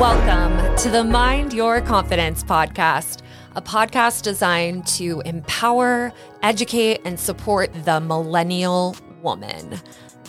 Welcome to the Mind Your Confidence podcast, a podcast designed to empower, educate, and support the millennial woman.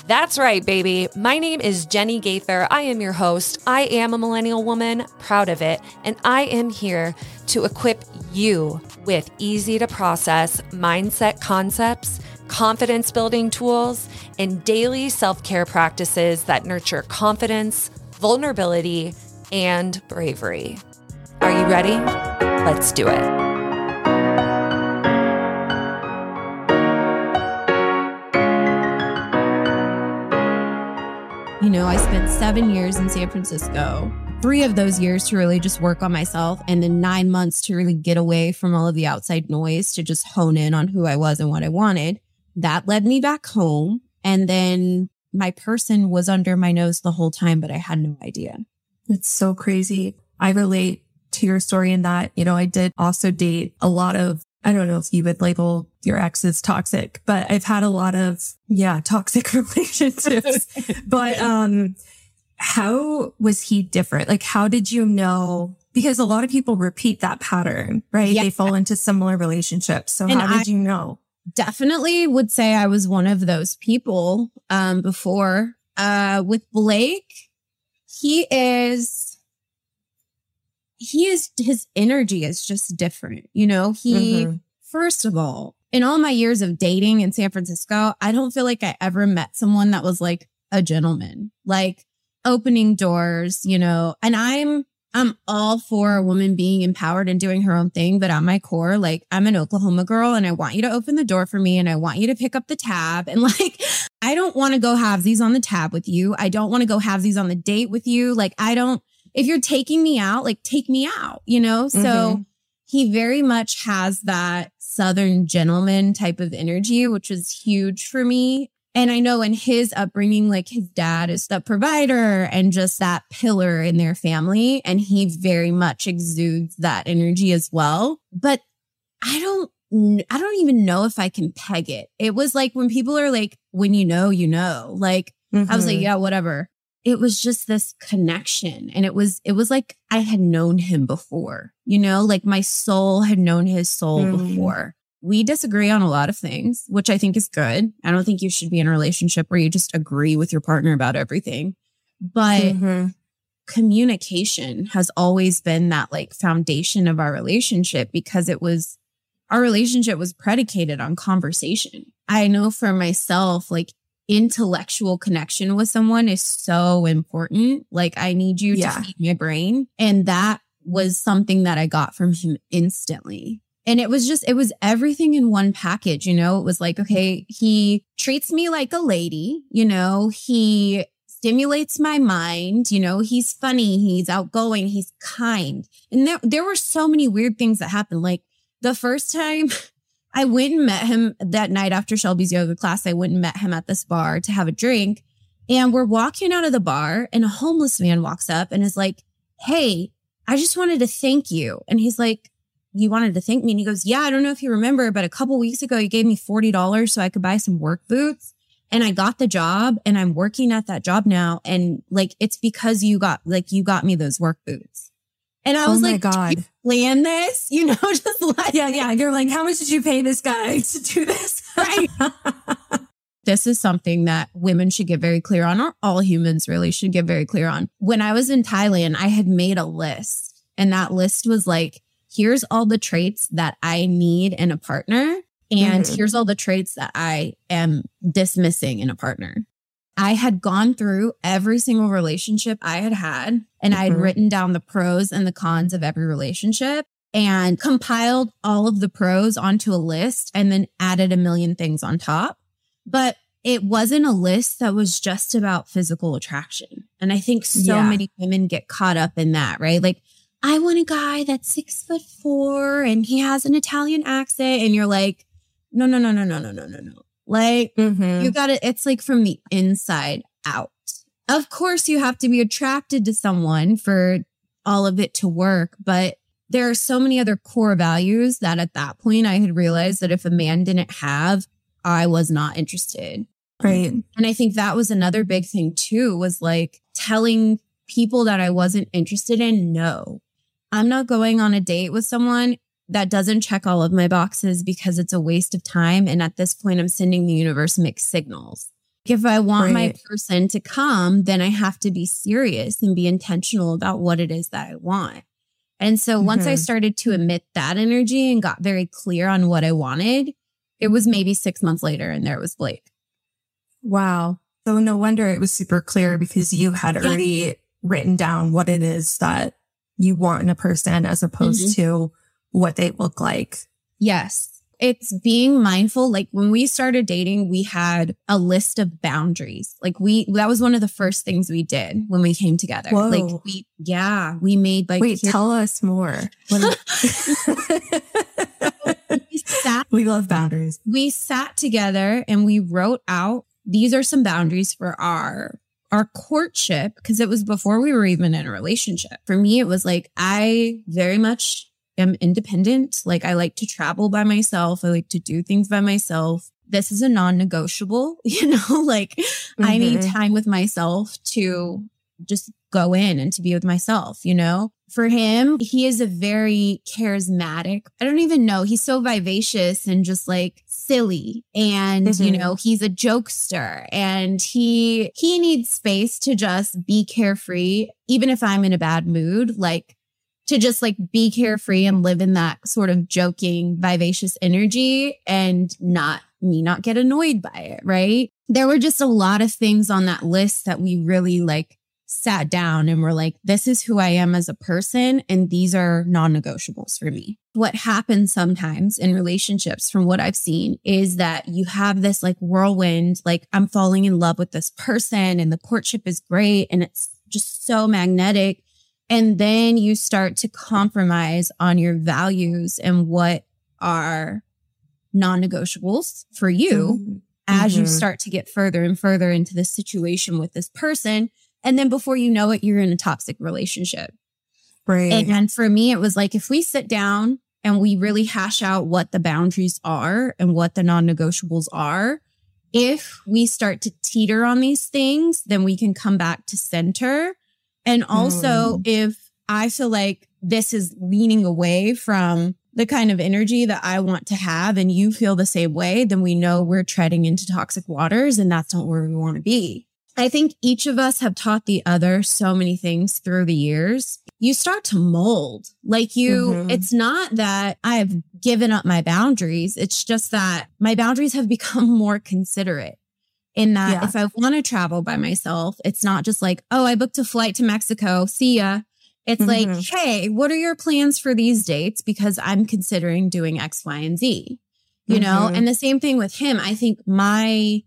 That's right, baby. My name is Jenny Gaither. I am your host. I am a millennial woman, proud of it, and I am here to equip you with easy to process mindset concepts, confidence building tools, and daily self care practices that nurture confidence, vulnerability, and bravery. Are you ready? Let's do it. You know, I spent seven years in San Francisco, three of those years to really just work on myself, and then nine months to really get away from all of the outside noise to just hone in on who I was and what I wanted. That led me back home. And then my person was under my nose the whole time, but I had no idea. It's so crazy. I relate to your story in that, you know, I did also date a lot of, I don't know if you would label your ex as toxic, but I've had a lot of, yeah, toxic relationships. but, um, how was he different? Like, how did you know? Because a lot of people repeat that pattern, right? Yeah. They fall into similar relationships. So And how did I- you know? Definitely would say I was one of those people, um, before, uh, with Blake. He is, he is, his energy is just different. You know, he, Mhm. First of all, in all my years of dating in San Francisco, I don't feel like I ever met someone that was like a gentleman, like opening doors, you know, and I'm, I'm all for a woman being empowered and doing her own thing. But at my core, like I'm an Oklahoma girl and I want you to open the door for me and I want you to pick up the tab. And like, I don't want to go have these on the tab with you. I don't want to go have these on the date with you. Like, I don't, if you're taking me out, like take me out, you know? So Mhm. he very much has that Southern gentleman type of energy, which is huge for me. And I know in his upbringing, like his dad is the provider and just that pillar in their family. And he very much exudes that energy as well. But I don't, I don't even know if I can peg it. It was like when people are like, when you know, you know, like I was like, Mhm. yeah, whatever. It was just this connection. And it was, it was like I had known him before, you know, like my soul had known his soul Mm. before. We disagree on a lot of things, which I think is good. I don't think you should be in a relationship where you just agree with your partner about everything. But Mhm. communication has always been that like foundation of our relationship because it was our relationship was predicated on conversation. I know for myself, like intellectual connection with someone is so important. Like I need you Yeah. to feed my brain. And that was something that I got from him instantly. And it was just, it was everything in one package, you know? It was like, okay, he treats me like a lady, you know, he stimulates my mind, you know, he's funny, he's outgoing, he's kind. And there, there were so many weird things that happened. Like the first time I went and met him that night after Shelby's yoga class, I went and met him at this bar to have a drink. And we're walking out of the bar, and a homeless man walks up and is like, Hey, I just wanted to thank you. And he's like, You wanted to thank me? And he goes, Yeah, I don't know if you remember, but a couple weeks ago, you gave me $40 so I could buy some work boots. And I got the job and I'm working at that job now. And like, it's because you got, like, you got me those work boots. And I Oh was my like, God. "Did you plan this, you know, just like, Yeah, yeah. You're like, how much did you pay this guy to do this? Right. this is something that women should get very clear on, or all humans really should get very clear on. When I was in Thailand, I had made a list, and that list was like, here's all the traits that I need in a partner, and Mhm. here's all the traits that I am dismissing in a partner. I had gone through every single relationship I had had, and I had Mhm. written down the pros and the cons of every relationship and compiled all of the pros onto a list and then added a million things on top. But it wasn't a list that was just about physical attraction. And I think so Yeah. many women get caught up in that, right? Like, I want a guy that's six foot four and he has an Italian accent. And you're like, no, no, no, no, no, no, no, no, no. Like, Mhm. you got to, it's like from the inside out. Of course, you have to be attracted to someone for all of it to work, but there are so many other core values that at that point I had realized that if a man didn't have, I was not interested. Right. And I think that was another big thing too, was like telling people that I wasn't interested in, no. I'm not going on a date with someone that doesn't check all of my boxes because it's a waste of time. And at this point, I'm sending the universe mixed signals. If I want right. my person to come, then I have to be serious and be intentional about what it is that I want. And so mm-hmm. once I mm-hmm. started to emit that energy and got very clear on what I wanted, it was maybe six months later and there was Blake. Wow. So no wonder it was super clear because you had yeah. already written down what it is that you want in a person as opposed mm-hmm. to what they look like. Yes. It's being mindful. Like when we started dating, we had a list of boundaries. Like we, that was one of the first things we did when we came together. Whoa. Like we, yeah, we made like. Wait, here- tell us more. we, sat, we love boundaries. We sat together and we wrote out these are some boundaries for our our courtship because it was before we were even in a relationship. For me, it was like I very much am independent. Like I like to travel by myself. I like to do things by myself. This is a non-negotiable, you know, like mm-hmm. I need mm-hmm. time with myself to just go in and to be with myself, you know? For him, he is a very charismatic. I don't even know. He's so vivacious and just like silly and mm-hmm. you know, he's a jokester and he he needs space to just be carefree even if I'm in a bad mood, like to just like be carefree and live in that sort of joking, vivacious energy and not me not get annoyed by it, right? There were just a lot of things on that list that we really like sat down and were like, this is who I am as a person. And these are non negotiables for me. What happens sometimes in relationships, from what I've seen, is that you have this like whirlwind, like I'm falling in love with this person and the courtship is great and it's just so magnetic. And then you start to compromise on your values and what are non negotiables for you mm-hmm. as mm-hmm. you start to get further and further into this situation with this person and then before you know it, you're in a toxic relationship. Right. And, and for me, it was like, if we sit down and we really hash out what the boundaries are and what the non negotiables are, if we start to teeter on these things, then we can come back to center. And also, mm. if I feel like this is leaning away from the kind of energy that I want to have and you feel the same way, then we know we're treading into toxic waters and that's not where we want to be. I think each of us have taught the other so many things through the years. You start to mold. Like you, mm-hmm. it's not that I've given up my boundaries. It's just that my boundaries have become more considerate in that yeah. if I want to travel by myself, it's not just like, oh, I booked a flight to Mexico. See ya. It's mm-hmm. like, hey, what are your plans for these dates? Because I'm considering doing X, Y, and Z, you mm-hmm. know? And the same thing with him. I think my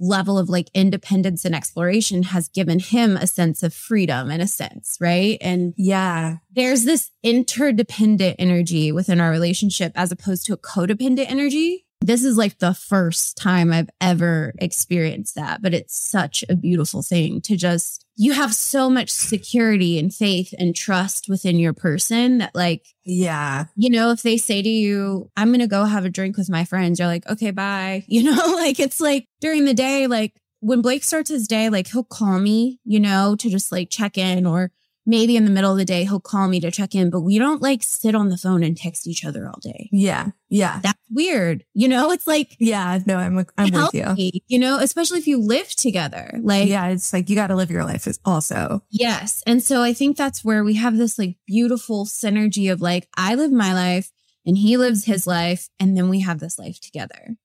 level of like independence and exploration has given him a sense of freedom in a sense, right? And yeah, there's this interdependent energy within our relationship as opposed to a codependent energy. This is like the first time I've ever experienced that, but it's such a beautiful thing to just, you have so much security and faith and trust within your person that, like, yeah, you know, if they say to you, I'm going to go have a drink with my friends, you're like, okay, bye. You know, like it's like during the day, like when Blake starts his day, like he'll call me, you know, to just like check in or maybe in the middle of the day he'll call me to check in, but we don't like sit on the phone and text each other all day. Yeah. Yeah. That's weird. You know, it's like Yeah, no, I'm I'm healthy, with you. You know, especially if you live together. Like Yeah, it's like you got to live your life also. Yes. And so I think that's where we have this like beautiful synergy of like I live my life and he lives his life and then we have this life together.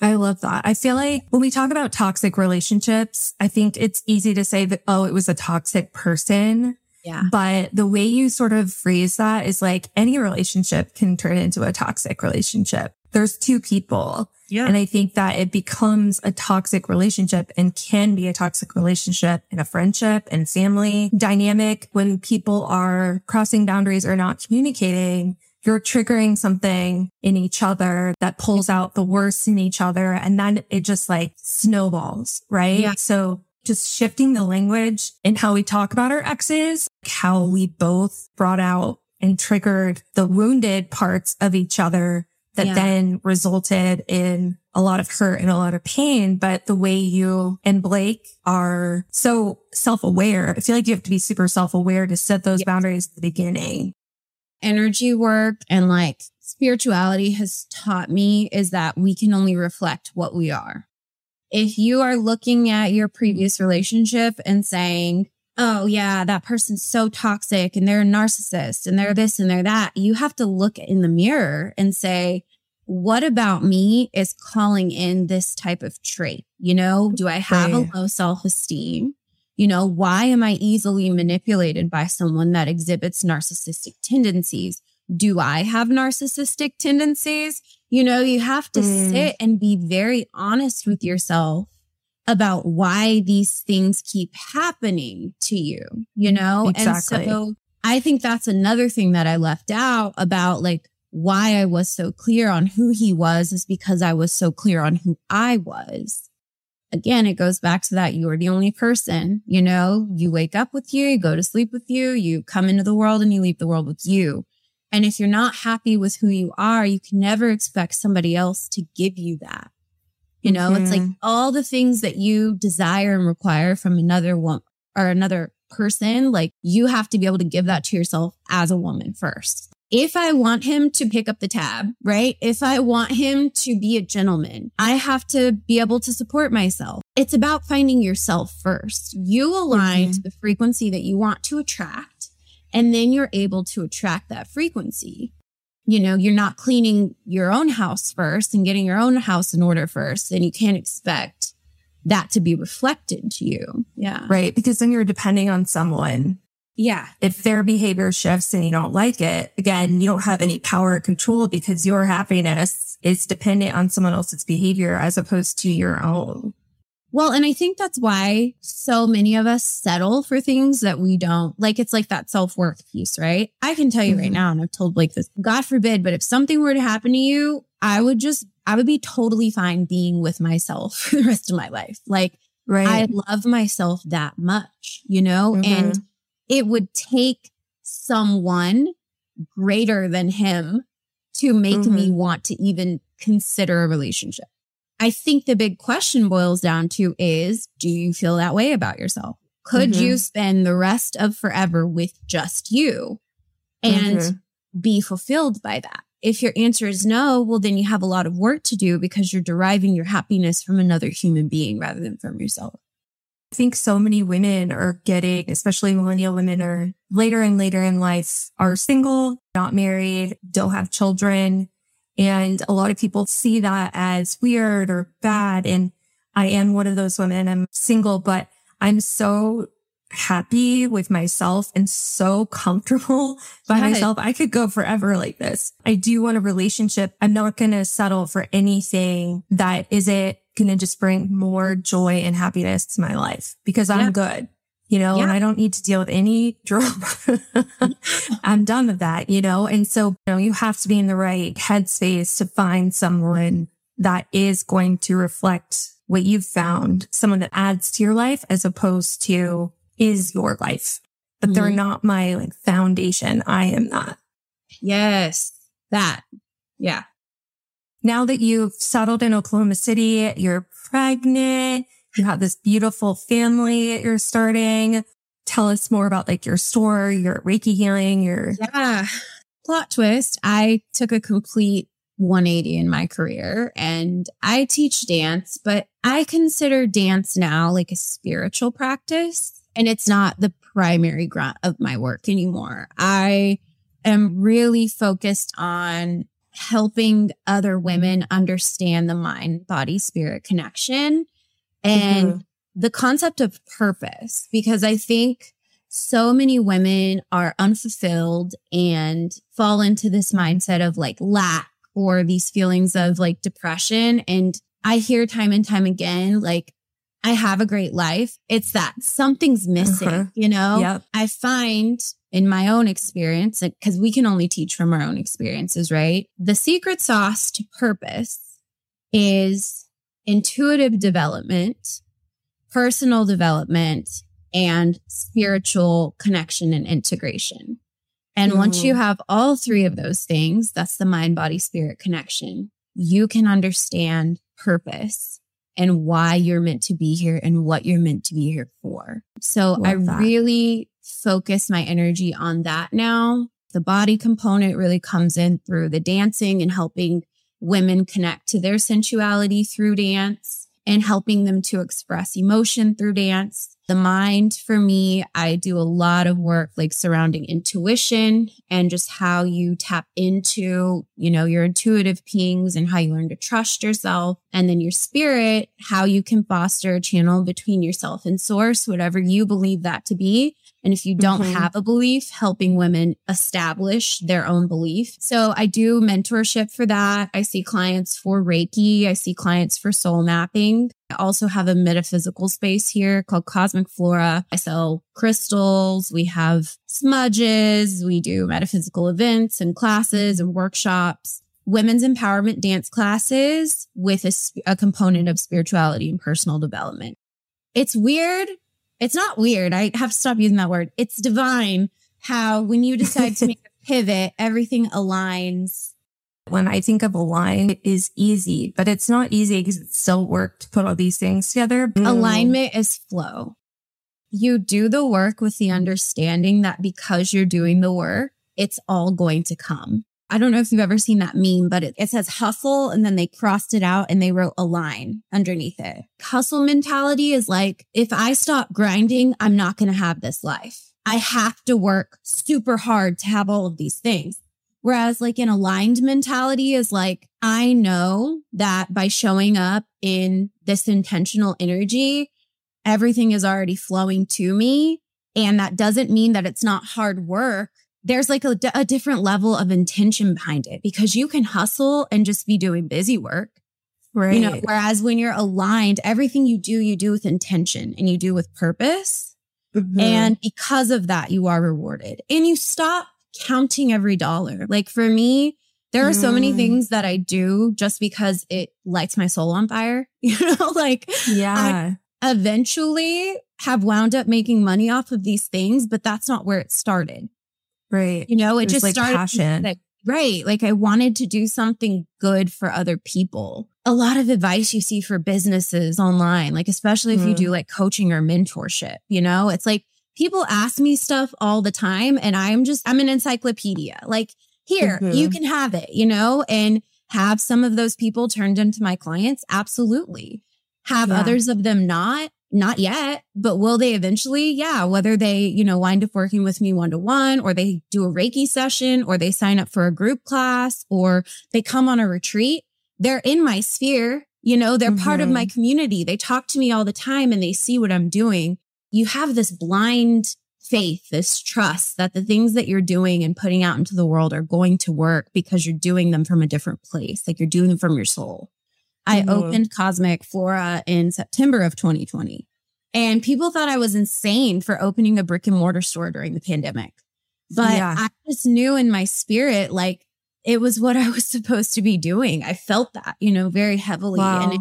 I love that. I feel like when we talk about toxic relationships, I think it's easy to say that, oh, it was a toxic person. Yeah. But the way you sort of phrase that is like any relationship can turn into a toxic relationship. There's two people. Yeah. And I think that it becomes a toxic relationship and can be a toxic relationship in a friendship and family dynamic when people are crossing boundaries or not communicating. You're triggering something in each other that pulls out the worst in each other. And then it just like snowballs, right? Yeah. So just shifting the language and how we talk about our exes, how we both brought out and triggered the wounded parts of each other that Yeah. then resulted in a lot of hurt and a lot of pain. But the way you and Blake are so self aware, I feel like you have to be super self aware to set those Yes. boundaries at the beginning. energy work and like spirituality has taught me is that we can only reflect what we are. If you are looking at your previous relationship and saying, Oh yeah, that person's so toxic and they're a narcissist and they're this and they're that. You have to look in the mirror and say, what about me is calling in this type of trait? You know, do I have a low self esteem? You know, why am I easily manipulated by someone that exhibits narcissistic tendencies? Do I have narcissistic tendencies? You know, you have to Mm. sit and be very honest with yourself about why these things keep happening to you, you know? Exactly. And so I think that's another thing that I left out about like why I was so clear on who he was is because I was so clear on who I was. Again, it goes back to that you're the only person, you know, you wake up with you, you go to sleep with you, you come into the world and you leave the world with you. And if you're not happy with who you are, you can never expect somebody else to give you that. You know, it's like Mhm. all the things that you desire and require from another one or another person, like you have to be able to give that to yourself as a woman first. If I want him to pick up the tab, right? If I want him to be a gentleman, I have to be able to support myself. It's about finding yourself first. You align Mhm. to the frequency that you want to attract, and then you're able to attract that frequency you know, you're not cleaning your own house first and getting your own house in order first, then you can't expect that to be reflected to you. Yeah. Right. Because then you're depending on someone. Yeah. If their behavior shifts and you don't like it, again, you don't have any power or control because your happiness is dependent on someone else's behavior as opposed to your own. Well, and I think that's why so many of us settle for things that we don't like. It's like that self worth piece, right? I can tell you right Mhm. now, and I've told Blake this, God forbid, but if something were to happen to you, I would just, I would be totally fine being with myself for the rest of my life. Like, I Right. love myself that much, you know, and Mhm. it would take someone greater than him to make me want to even consider a relationship. I think the big question boils down to is do you feel that way about yourself? Could Mhm. you spend the rest of forever with just you and Mhm. be fulfilled by that? If your answer is no, well, then you have a lot of work to do because you're deriving your happiness from another human being rather than from yourself. I think so many women are getting, especially millennial women are later and later in life are single, not married, don't have children. And a lot of people see that as weird or bad. And I am one of those women. I'm single, but I'm so happy with myself and so comfortable by Yes. myself. I could go forever like this. I do want a relationship. I'm not going to settle for anything that isn't going to just bring more joy and happiness to my life because I'm Yeah. good, you know, and I don't need to deal with any drama. I'm done with that, you know? And so, you know, you have to be in the right headspace to find someone that is going to reflect what you've found, someone that adds to your life as opposed to is your life. But they're Mhm. not my like foundation. I am not. Yes, that. Yeah. Now that you've settled in Oklahoma City, you're pregnant, you have this beautiful family that you're starting. Tell us more about like your store, your Reiki healing, your Yeah. Plot twist. I took a complete 180 in my career and I teach dance, but I consider dance now like a spiritual practice and it's not the primary grunt of my work anymore. I am really focused on helping other women understand the mind body spirit connection and Mhm. the concept of purpose because I think so many women are unfulfilled and fall into this mindset of like lack or these feelings of like depression. And I hear time and time again, like, I have a great life. It's that something's missing, Uh-huh. you know? Yep. I find in my own experience, because we can only teach from our own experiences, right? The secret sauce to purpose is intuitive development, personal development, and spiritual connection and integration. And once you mm. have all three of those things, that's the mind, body, spirit connection. You can understand purpose and why you're meant to be here and what you're meant to be here for. So Love I that. really focus my energy on that now. The body component really comes in through the dancing and helping women connect to their sensuality through dance and helping them to express emotion through dance. The mind for me, I do a lot of work like surrounding intuition and just how you tap into, you know, your intuitive pings and how you learn to trust yourself. And then your spirit, how you can foster a channel between yourself and source, whatever you believe that to be. And if you don't Mhm. have a belief, helping women establish their own belief. So I do mentorship for that. I see clients for Reiki. I see clients for soul mapping. I also have a metaphysical space here called Cosmic Flora. I sell crystals. We have smudges. We do metaphysical events and classes and workshops. Women's empowerment dance classes with a, a component of spirituality and personal development. It's weird it's not weird. I have to stop using that word. It's divine how when you decide to make a pivot, everything aligns. When I think of align, it is easy, but it's not easy because it's still work to put all these things together. Mm. Alignment is flow. You do the work with the understanding that because you're doing the work, it's all going to come. I don't know if you've ever seen that meme, but it, it says hustle and then they crossed it out and they wrote align underneath it. Hustle mentality is like, if I stop grinding, I'm not going to have this life. I have to work super hard to have all of these things. Whereas like an aligned mentality is like, I know that by showing up in this intentional energy, everything is already flowing to me. And that doesn't mean that it's not hard work there's like a, a, different level of intention behind it because you can hustle and just be doing busy work. Right. You know, whereas when you're aligned, everything you do, you do with intention and you do with purpose. Mhm. And because of that, you are rewarded and you stop counting every dollar. Like for me, there are so many Mm. things that I do just because it lights my soul on fire. You know, like yeah. eventually have wound up making money off of these things, but that's not where it started. Right. You know, it, It just like started passion. like right. Like I wanted to do something good for other people. A lot of advice you see for businesses online, like especially if you Mhm. do like coaching or mentorship, you know, it's like people ask me stuff all the time and I'm just I'm an encyclopedia. Like here, you Mhm. can have it, you know, and have some of those people turned into my clients? Absolutely. Have Yeah. others of them not? Not yet, but will they eventually? Yeah. Whether they, you know, wind up working with me one to one or they do a Reiki session or they sign up for a group class or they come on a retreat, they're in my sphere. You know, they're part of my mm-hmm. community. They talk to me all the time and they see what I'm doing. You have this blind faith, this trust that the things that you're doing and putting out into the world are going to work because you're doing them from a different place. Like you're doing them from your soul. I Mhm. opened Cosmic Flora in September of 2020 and people thought I was insane for opening a brick and mortar store during the pandemic. But Yeah. I just knew in my spirit, like it was what I was supposed to be doing. I felt that, you know, very heavily and it,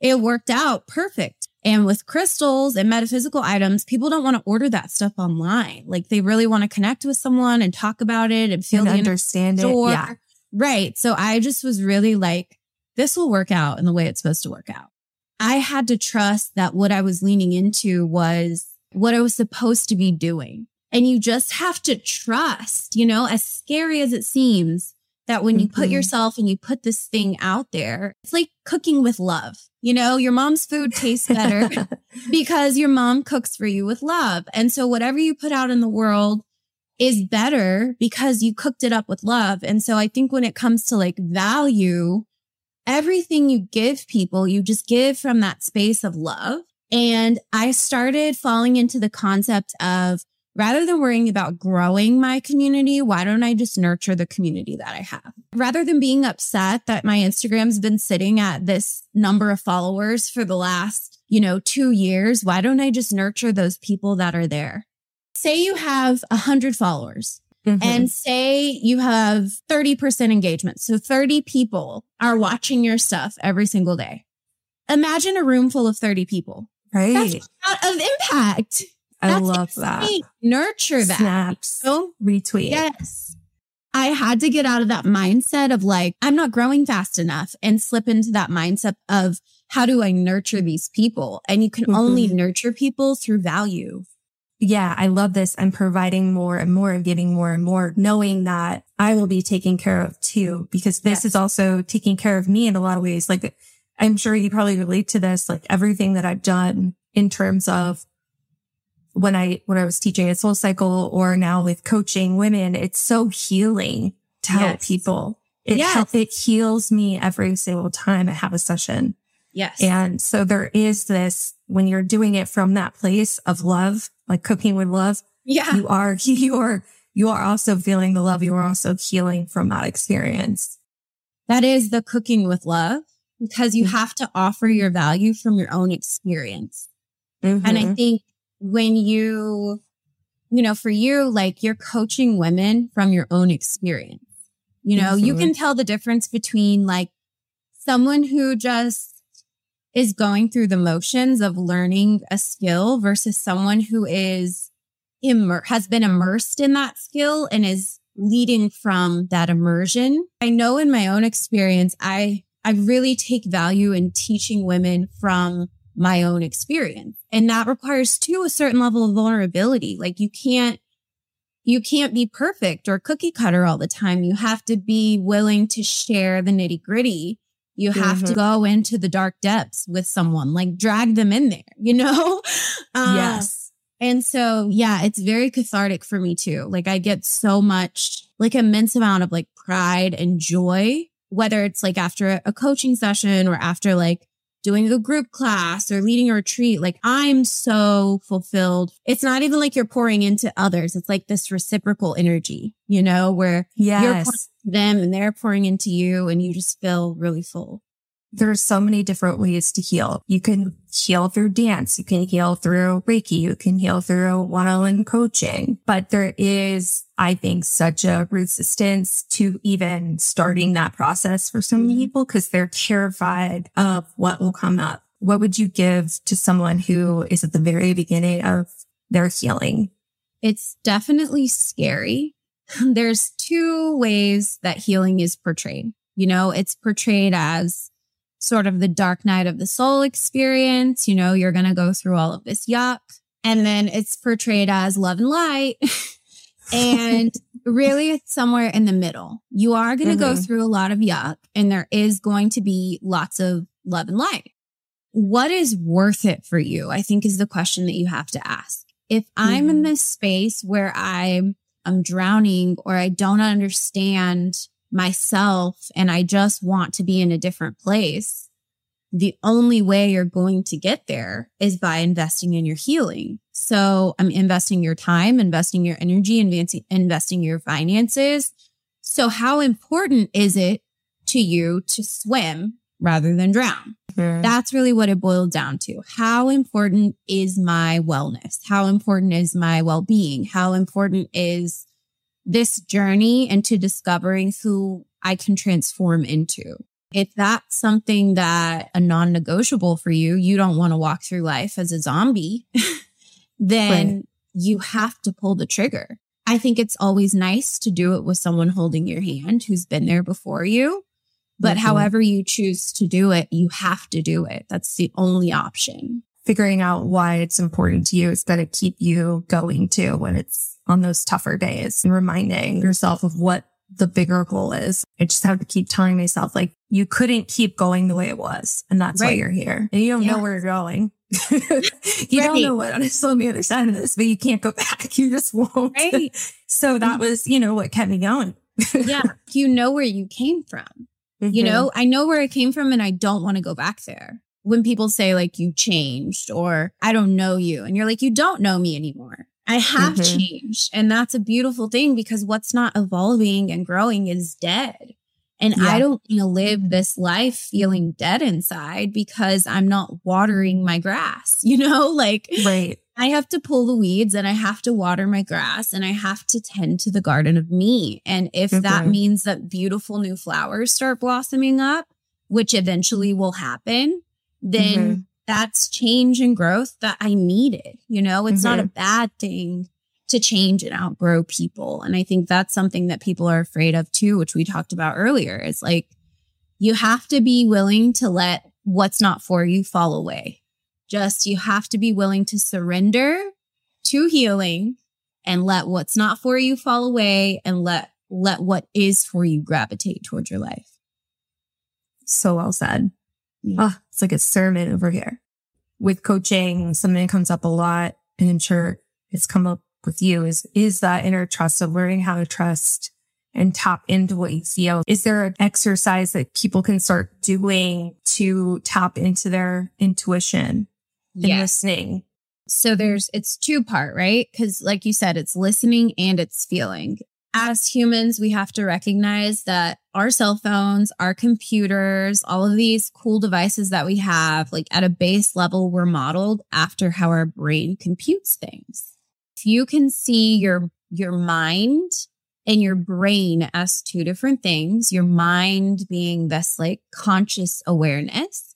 it worked out perfect. And with crystals and metaphysical items, people don't want to order that stuff online. Like they really want to connect with someone and talk about it and feel and the understand it. Yeah. Right. So I just was really like, this will work out in the way it's supposed to work out. I had to trust that what I was leaning into was what I was supposed to be doing. And you just have to trust, you know, as scary as it seems, that when you put Mhm. yourself and you put this thing out there, it's like cooking with love. You know, your mom's food tastes better because your mom cooks for you with love. And so whatever you put out in the world is better because you cooked it up with love. And so I think when it comes to like value, everything you give people, you just give from that space of love. And I started falling into the concept of rather than worrying about growing my community, why don't I just nurture the community that I have? Rather than being upset that my Instagram's been sitting at this number of followers for the last, you know, two years, why don't I just nurture those people that are there? Say you have a hundred followers Mhm. and say you have 30% engagement. So 30 people are watching your stuff every single day. Imagine a room full of 30 people. right. That's a lot of impact. I That's love that. Nurture that. Snaps, So, retweet. yes. I had to get out of that mindset of like, I'm not growing fast enough and slip into that mindset of how do I nurture these people? And you can only Mhm. nurture people through value. Yeah, I love this. I'm providing more and more and giving more and more, knowing that I will be taken care of too, because this Yes. is also taking care of me in a lot of ways. Like I'm sure you probably relate to this, like everything that I've done in terms of when I, when I was teaching at Soul Cycle or now with coaching women, it's so healing to help Yes. people. It, Yes. help, it heals me every single time I have a session. Yes. And so there is this, when you're doing it from that place of love, like cooking with love, yeah. you are, you are, you are also feeling the love. You are also healing from that experience. That is the cooking with love because you Mhm. have to offer your value from your own experience. And I Mhm. think when you, you know, for you, like you're coaching women from your own experience. You know, you Mhm. can tell the difference between like someone who just is going through the motions of learning a skill versus someone who is immer- has been immersed in that skill and is leading from that immersion. I know in my own experience, I, I really take value in teaching women from my own experience. And that requires too a certain level of vulnerability. Like you can't, you can't be perfect or cookie cutter all the time. You have to be willing to share the nitty gritty. You have to Mhm. go into the dark depths with someone, like drag them in there, you know? Uh, yes. and so, yeah, it's very cathartic for me too. Like I get so much, like immense amount of like pride and joy, whether it's like after a coaching session or after like doing a group class or leading a retreat. Like I'm so fulfilled. It's not even like you're pouring into others. It's like this reciprocal energy, you know, where you're Yes. Them and they're pouring into you and you just feel really full. There are so many different ways to heal. You can heal through dance. You can heal through Reiki. You can heal through one-on-one coaching. But there is, I think, such a resistance to even starting that process for some Mhm. people because they're terrified of what will come up. What would you give to someone who is at the very beginning of their healing? It's definitely scary. There's two ways that healing is portrayed. You know, it's portrayed as sort of the dark night of the soul experience. You know, you're going to go through all of this yuck. And then it's portrayed as love and light. and really, it's somewhere in the middle. You are going to go Mhm. through a lot of yuck, and there is going to be lots of love and light. What is worth it for you? I think is the question that you have to ask. If I'm in Mhm. this space where I'm I'm drowning or I don't understand myself and I just want to be in a different place, the only way you're going to get there is by investing in your healing. So I'm investing your time, investing your energy, investing, investing your finances. So how important is it to you to swim rather than drown? That's really what it boiled down to. How important is my wellness? How important is my well being? How important is this journey into discovering who I can transform into? If that's something that a non negotiable for you, you don't want to walk through life as a zombie, then Right. you have to pull the trigger. I think it's always nice to do it with someone holding your hand who's been there before you. But Mhm. however you choose to do it, you have to do it. That's the only option. figuring out why it's important to you is going to keep you going too when it's on those tougher days and reminding yourself of what the bigger goal is. I just have to keep telling myself like you couldn't keep going the way it was. And that's why you're here. And you don't know where you're going. you don't Right. know what is on the other side of this, but you can't go back. You just won't. Right. So that was, you know, what kept me going. yeah. You know where you came from. You Mhm. know, I know where I came from and I don't want to go back there. When people say like you changed or I don't know you and you're like, you don't know me anymore. I have Mhm. changed. And that's a beautiful thing because what's not evolving and growing is dead. And Yeah. I don't want to live this life feeling dead inside because I'm not watering my grass, you know, like Right. I have to pull the weeds and I have to water my grass and I have to tend to the garden of me. And if that Mhm. means that beautiful new flowers start blossoming up, which eventually will happen, then that's change and growth that I needed. You know, it's mm-hmm. not a mm-hmm. bad thing to change and outgrow people. And I think that's something that people are afraid of too, which we talked about earlier. It's like you have to be willing to let what's not for you fall away. Just you have to be willing to surrender to healing and let what's not for you fall away and let let what is for you gravitate towards your life. So well said. Yeah. Oh, it's like a sermon over here. With coaching, something that comes up a lot, and I'm sure it's come up with you is, is that inner trust of learning how to trust and tap into what you feel. Is there an exercise that people can start doing to tap into their intuition and yes. listening? So there's, it's two part, right? Cause like you said, it's listening and it's feeling as humans, we have to recognize that our cell phones, our computers, all of these cool devices that we have, like at a base level, we're modeled after how our brain computes things. If you can see your, your mind and your brain as two different things, your mind being this like conscious awareness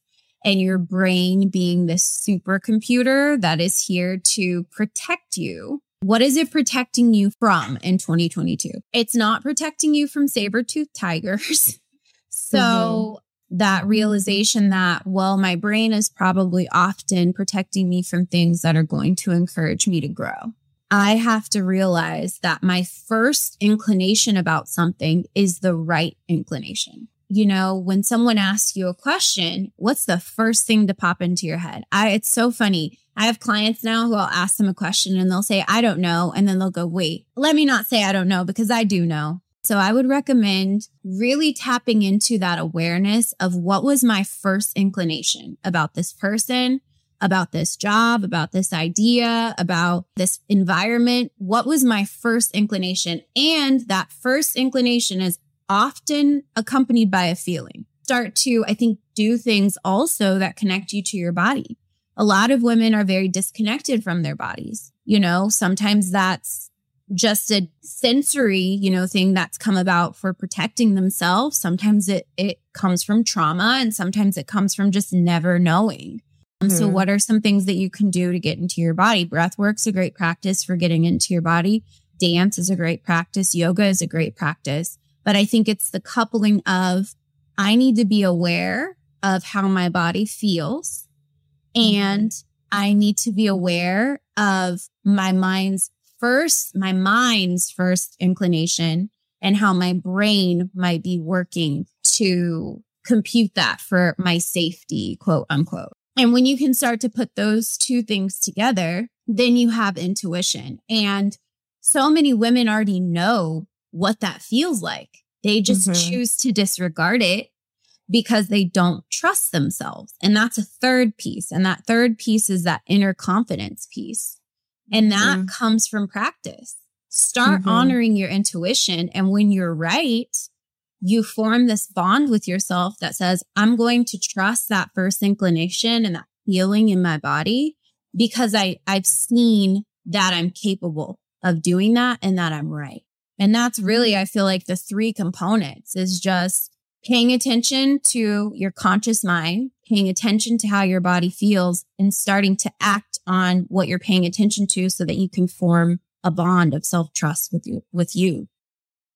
and your brain being this supercomputer that is here to protect you what is it protecting you from in 2022? It's not protecting you from saber-toothed tigers. so mm-hmm. that realization that, well, my brain is probably often protecting me from things that are going to encourage me to grow. I have to realize that my first inclination about something is the right inclination you know, when someone asks you a question, what's the first thing to pop into your head? I, it's so funny. I have clients now who I'll ask them a question and they'll say, I don't know. And then they'll go, wait, let me not say I don't know because I do know. So I would recommend really tapping into that awareness of what was my first inclination about this person, about this job, about this idea, about this environment. What was my first inclination? And that first inclination is often accompanied by a feeling. Start to, I think, do things also that connect you to your body. A lot of women are very disconnected from their bodies. You know, sometimes that's just a sensory, you know, thing that's come about for protecting themselves. Sometimes it it comes from trauma and sometimes it comes from just never knowing. Mm-hmm. So what are some things that you can do to get into your body? Breath work's a great practice for getting into your body. Dance is a great practice. Yoga is a great practice. But I think it's the coupling of I need to be aware of how my body feels and mm-hmm. I need to be aware of my mind's first, my mind's first inclination and how my brain might be working to compute that for my safety, quote unquote. And when you can start to put those two things together, then you have intuition. And so many women already know what that feels like. They just mm-hmm. choose to disregard it because they don't trust themselves. And that's a third piece. And that third piece is that inner confidence piece. And that mm-hmm. comes from practice. Start mm-hmm. honoring your intuition. And when you're right, you form this bond with yourself that says, I'm going to trust that first inclination and that feeling in my body because I, I've seen that I'm capable of doing that and that I'm right. And that's really, I feel like the three components is just paying attention to your conscious mind, paying attention to how your body feels and starting to act on what you're paying attention to so that you can form a bond of self trust with you, with you.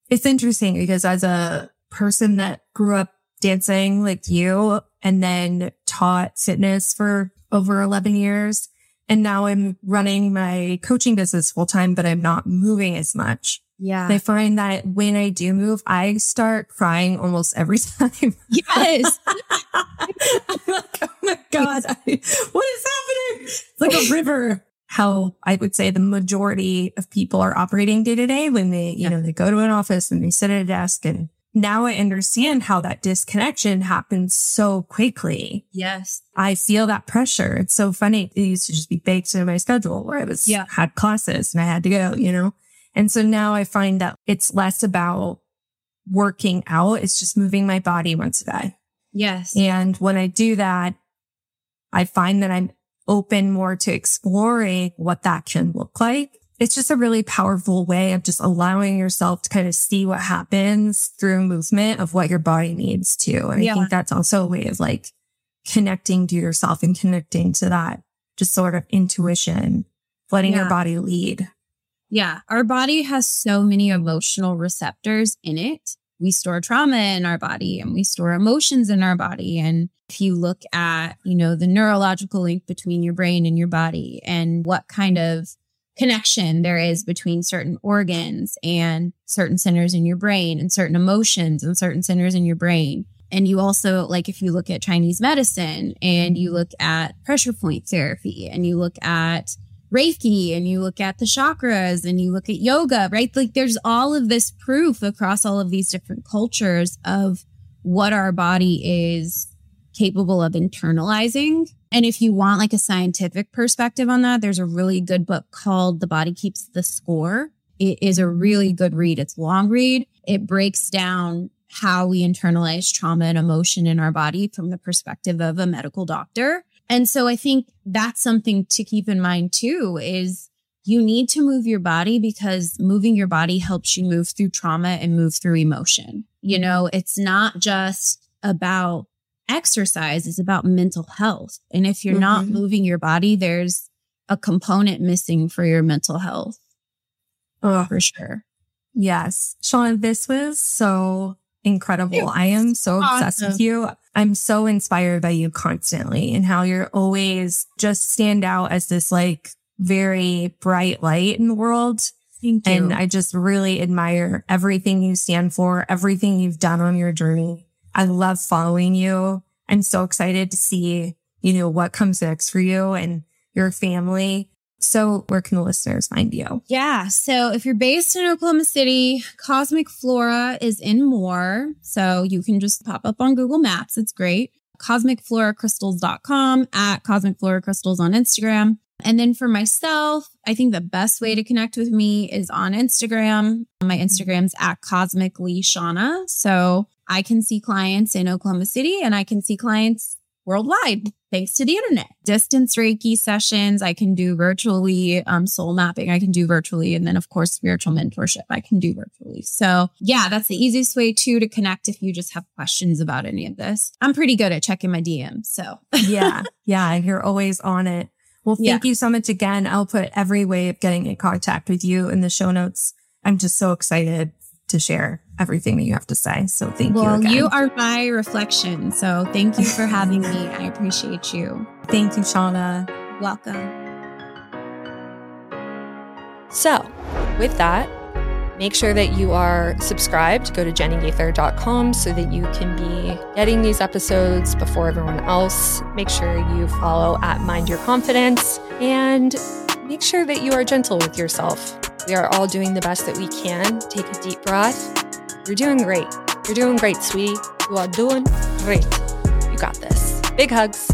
It's interesting because as a person that grew up dancing like you and then taught fitness for over 11 years, and now I'm running my coaching business full time, but I'm not moving as much. Yeah. I find that when I do move, I start crying almost every time. Yes. I'm like, oh my God, I, what is happening? It's like a river. How I would say the majority of people are operating day to day when they, you yeah. know, they go to an office and they sit at a desk. And now I understand how that disconnection happens so quickly. Yes. I feel that pressure. It's so funny. It used to just be baked into my schedule where I was, yeah. had classes and I had to go, you know? And so now I find that it's less about working out. It's just moving my body once a day. Yes. And when I do that, I find that I'm open more to exploring what that can look like. It's just a really powerful way of just allowing yourself to kind of see what happens through movement of what your body needs to. And yeah. I think that's also a way of like connecting to yourself and connecting to that just sort of intuition, letting Yeah. your body lead. Yeah. Our body has so many emotional receptors in it. We store trauma in our body and we store emotions in our body. And if you look at, you know, the neurological link between your brain and your body and what kind of connection there is between certain organs and certain centers in your brain and certain emotions and certain centers in your brain. And you also, like, if you look at Chinese medicine and you look at pressure point therapy and you look at Reiki and you look at the chakras and you look at yoga, right? Like there's all of this proof across all of these different cultures of what our body is capable of internalizing. And if you want like a scientific perspective on that, there's a really good book called The Body Keeps the Score. It is a really good read. It's long read. It breaks down how we internalize trauma and emotion in our body from the perspective of a medical doctor. And so I think that's something to keep in mind too is you need to move your body because moving your body helps you move through trauma and move through emotion. You know, it's not just about exercise, it's about mental health. And if you're not Mhm. moving your body, there's a component missing for your mental health Oh, for sure. Yes. Sean, this was so incredible. I am so obsessed with you. I'm so inspired by you constantly and how you're always just stand out as this like very bright light in the world. Thank And I just really admire everything you stand for, everything you've done on your journey. I love following you. I'm so excited to see, you know, what comes next for you and your family. So where can the listeners find you? Yeah. So if you're based in Oklahoma City, Cosmic Flora is in Moore. So you can just pop up on Google Maps. It's great. CosmicFloracrystals.com at Cosmic Flora Crystals on Instagram. And then for myself, I think the best way to connect with me is on Instagram. My Instagram's at Cosmically Shonna. So I can see clients in Oklahoma City and I can see clients worldwide thanks to the internet. Distance Reiki sessions I can do virtually, um, soul mapping I can do virtually, and then of course spiritual mentorship I can do virtually. So yeah, that's the easiest way too to connect if you just have questions about any of this. I'm pretty good at checking my DMs, so yeah. Yeah. You're always on it. Well, thank you so much again. I'll put every way of getting in contact with you in the show notes. I'm just so excited to share everything that you have to say. So thank well, you again. you are my reflection. So thank you for having me. I appreciate you. Thank you, Shonna. Welcome. So, with that, make sure that you are subscribed. Go to jennygaither.com so that you can be getting these episodes before everyone else. Make sure you follow at Mind Your Confidence and make sure that you are gentle with yourself. We are all doing the best that we can. Take a deep breath. You're doing great. You're doing great, sweetie. You are doing great. You got this. Big hugs.